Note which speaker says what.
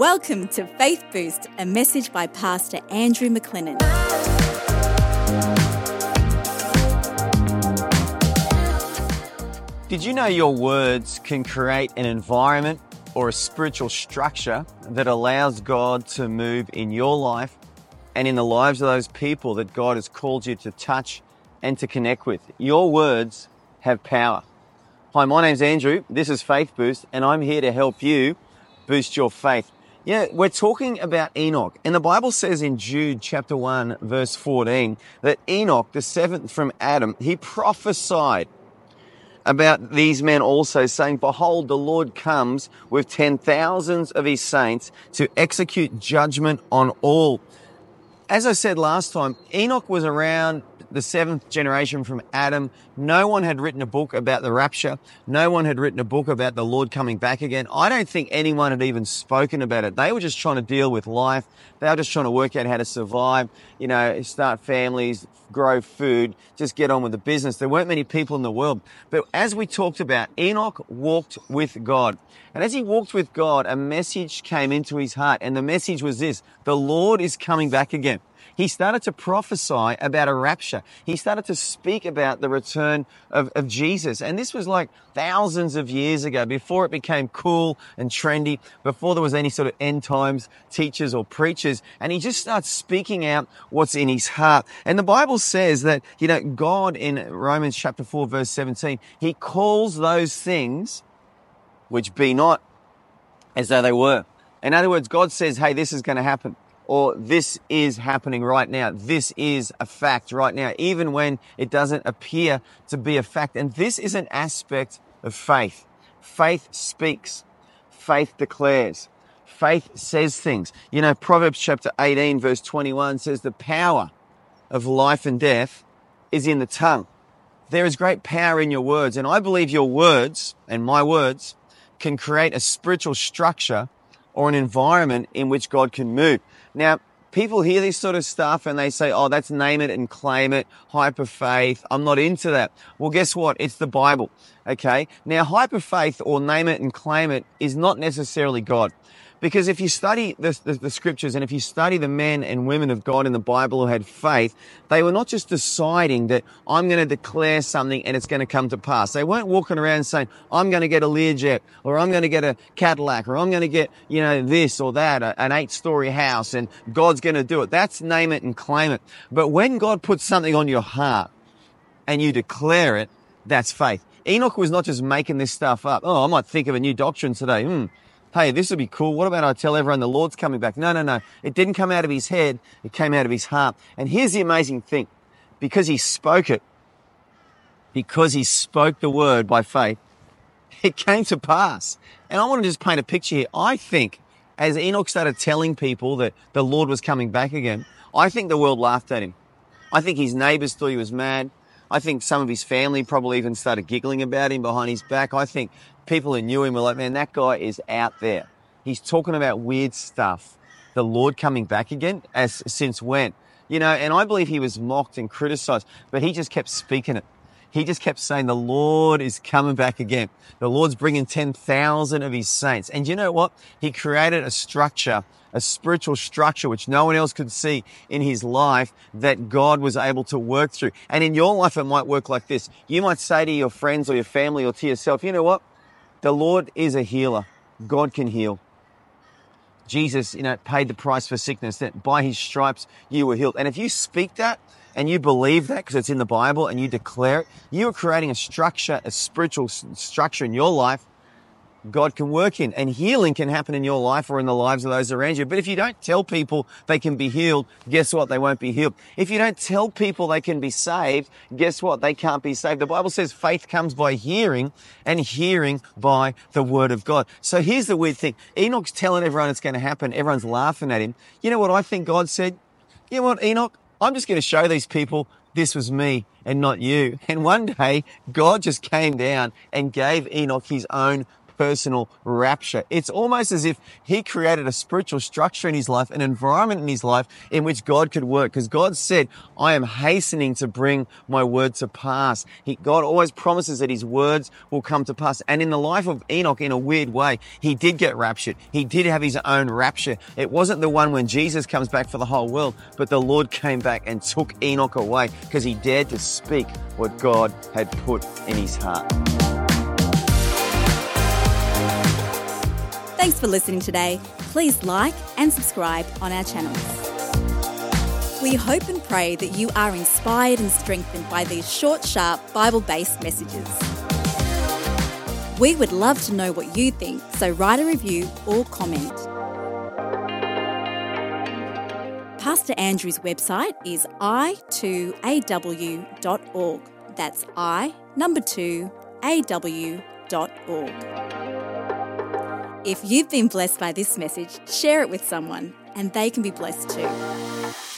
Speaker 1: Welcome to Faith Boost, a message by Pastor Andrew McLennan.
Speaker 2: Did you know your words can create an environment or a spiritual structure that allows God to move in your life and in the lives of those people that God has called you to touch and to connect with? Your words have power. Hi, my name's Andrew. This is Faith Boost, and I'm here to help you boost your faith. Yeah, we're talking about Enoch. And the Bible says in Jude chapter 1, verse 14, that Enoch, the seventh from Adam, he prophesied about these men also, saying, Behold, the Lord comes with ten thousands of his saints to execute judgment on all. As I said last time, Enoch was around the seventh generation from Adam. No one had written a book about the rapture. No one had written a book about the Lord coming back again. I don't think anyone had even spoken about it. They were just trying to deal with life. They were just trying to work out how to survive, you know, start families, grow food, just get on with the business. There weren't many people in the world. But as we talked about, Enoch walked with God. And as he walked with God, a message came into his heart. And the message was this, the Lord is coming back again. He started to prophesy about a rapture. He started to speak about the return of, of Jesus. And this was like thousands of years ago, before it became cool and trendy, before there was any sort of end times teachers or preachers. And he just starts speaking out what's in his heart. And the Bible says that, you know, God in Romans chapter 4, verse 17, he calls those things which be not as though they were. In other words, God says, hey, this is going to happen or this is happening right now. This is a fact right now, even when it doesn't appear to be a fact. And this is an aspect of faith. Faith speaks. Faith declares. Faith says things. You know, Proverbs chapter 18 verse 21 says the power of life and death is in the tongue. There is great power in your words. And I believe your words and my words can create a spiritual structure or an environment in which God can move. Now, people hear this sort of stuff and they say, oh, that's name it and claim it, hyper faith. I'm not into that. Well, guess what? It's the Bible. Okay. Now, hyper faith or name it and claim it is not necessarily God. Because if you study the, the, the, scriptures and if you study the men and women of God in the Bible who had faith, they were not just deciding that I'm going to declare something and it's going to come to pass. They weren't walking around saying, I'm going to get a Learjet or I'm going to get a Cadillac or I'm going to get, you know, this or that, an eight story house and God's going to do it. That's name it and claim it. But when God puts something on your heart and you declare it, that's faith. Enoch was not just making this stuff up. Oh, I might think of a new doctrine today. Hmm hey, this would be cool. What about I tell everyone the Lord's coming back? No, no, no. It didn't come out of his head. It came out of his heart. And here's the amazing thing. Because he spoke it, because he spoke the word by faith, it came to pass. And I want to just paint a picture here. I think as Enoch started telling people that the Lord was coming back again, I think the world laughed at him. I think his neighbors thought he was mad. I think some of his family probably even started giggling about him behind his back. I think people who knew him were like, man, that guy is out there. He's talking about weird stuff. The Lord coming back again, as since when? You know, and I believe he was mocked and criticized, but he just kept speaking it. He just kept saying, the Lord is coming back again. The Lord's bringing 10,000 of his saints. And you know what? He created a structure a spiritual structure which no one else could see in his life that God was able to work through. And in your life, it might work like this. You might say to your friends or your family or to yourself, you know what? The Lord is a healer. God can heal. Jesus, you know, paid the price for sickness that by his stripes you were healed. And if you speak that and you believe that because it's in the Bible and you declare it, you are creating a structure, a spiritual structure in your life God can work in and healing can happen in your life or in the lives of those around you. But if you don't tell people they can be healed, guess what? They won't be healed. If you don't tell people they can be saved, guess what? They can't be saved. The Bible says faith comes by hearing and hearing by the word of God. So here's the weird thing. Enoch's telling everyone it's going to happen. Everyone's laughing at him. You know what I think God said? You know what, Enoch? I'm just going to show these people this was me and not you. And one day God just came down and gave Enoch his own personal rapture. It's almost as if he created a spiritual structure in his life, an environment in his life in which God could work. Because God said, I am hastening to bring my word to pass. He, God always promises that his words will come to pass. And in the life of Enoch, in a weird way, he did get raptured. He did have his own rapture. It wasn't the one when Jesus comes back for the whole world, but the Lord came back and took Enoch away because he dared to speak what God had put in his heart.
Speaker 1: Thanks for listening today. Please like and subscribe on our channels. We hope and pray that you are inspired and strengthened by these short, sharp, Bible based messages. We would love to know what you think, so write a review or comment. Pastor Andrew's website is i2aw.org. That's i number 2 aw.org. If you've been blessed by this message, share it with someone and they can be blessed too.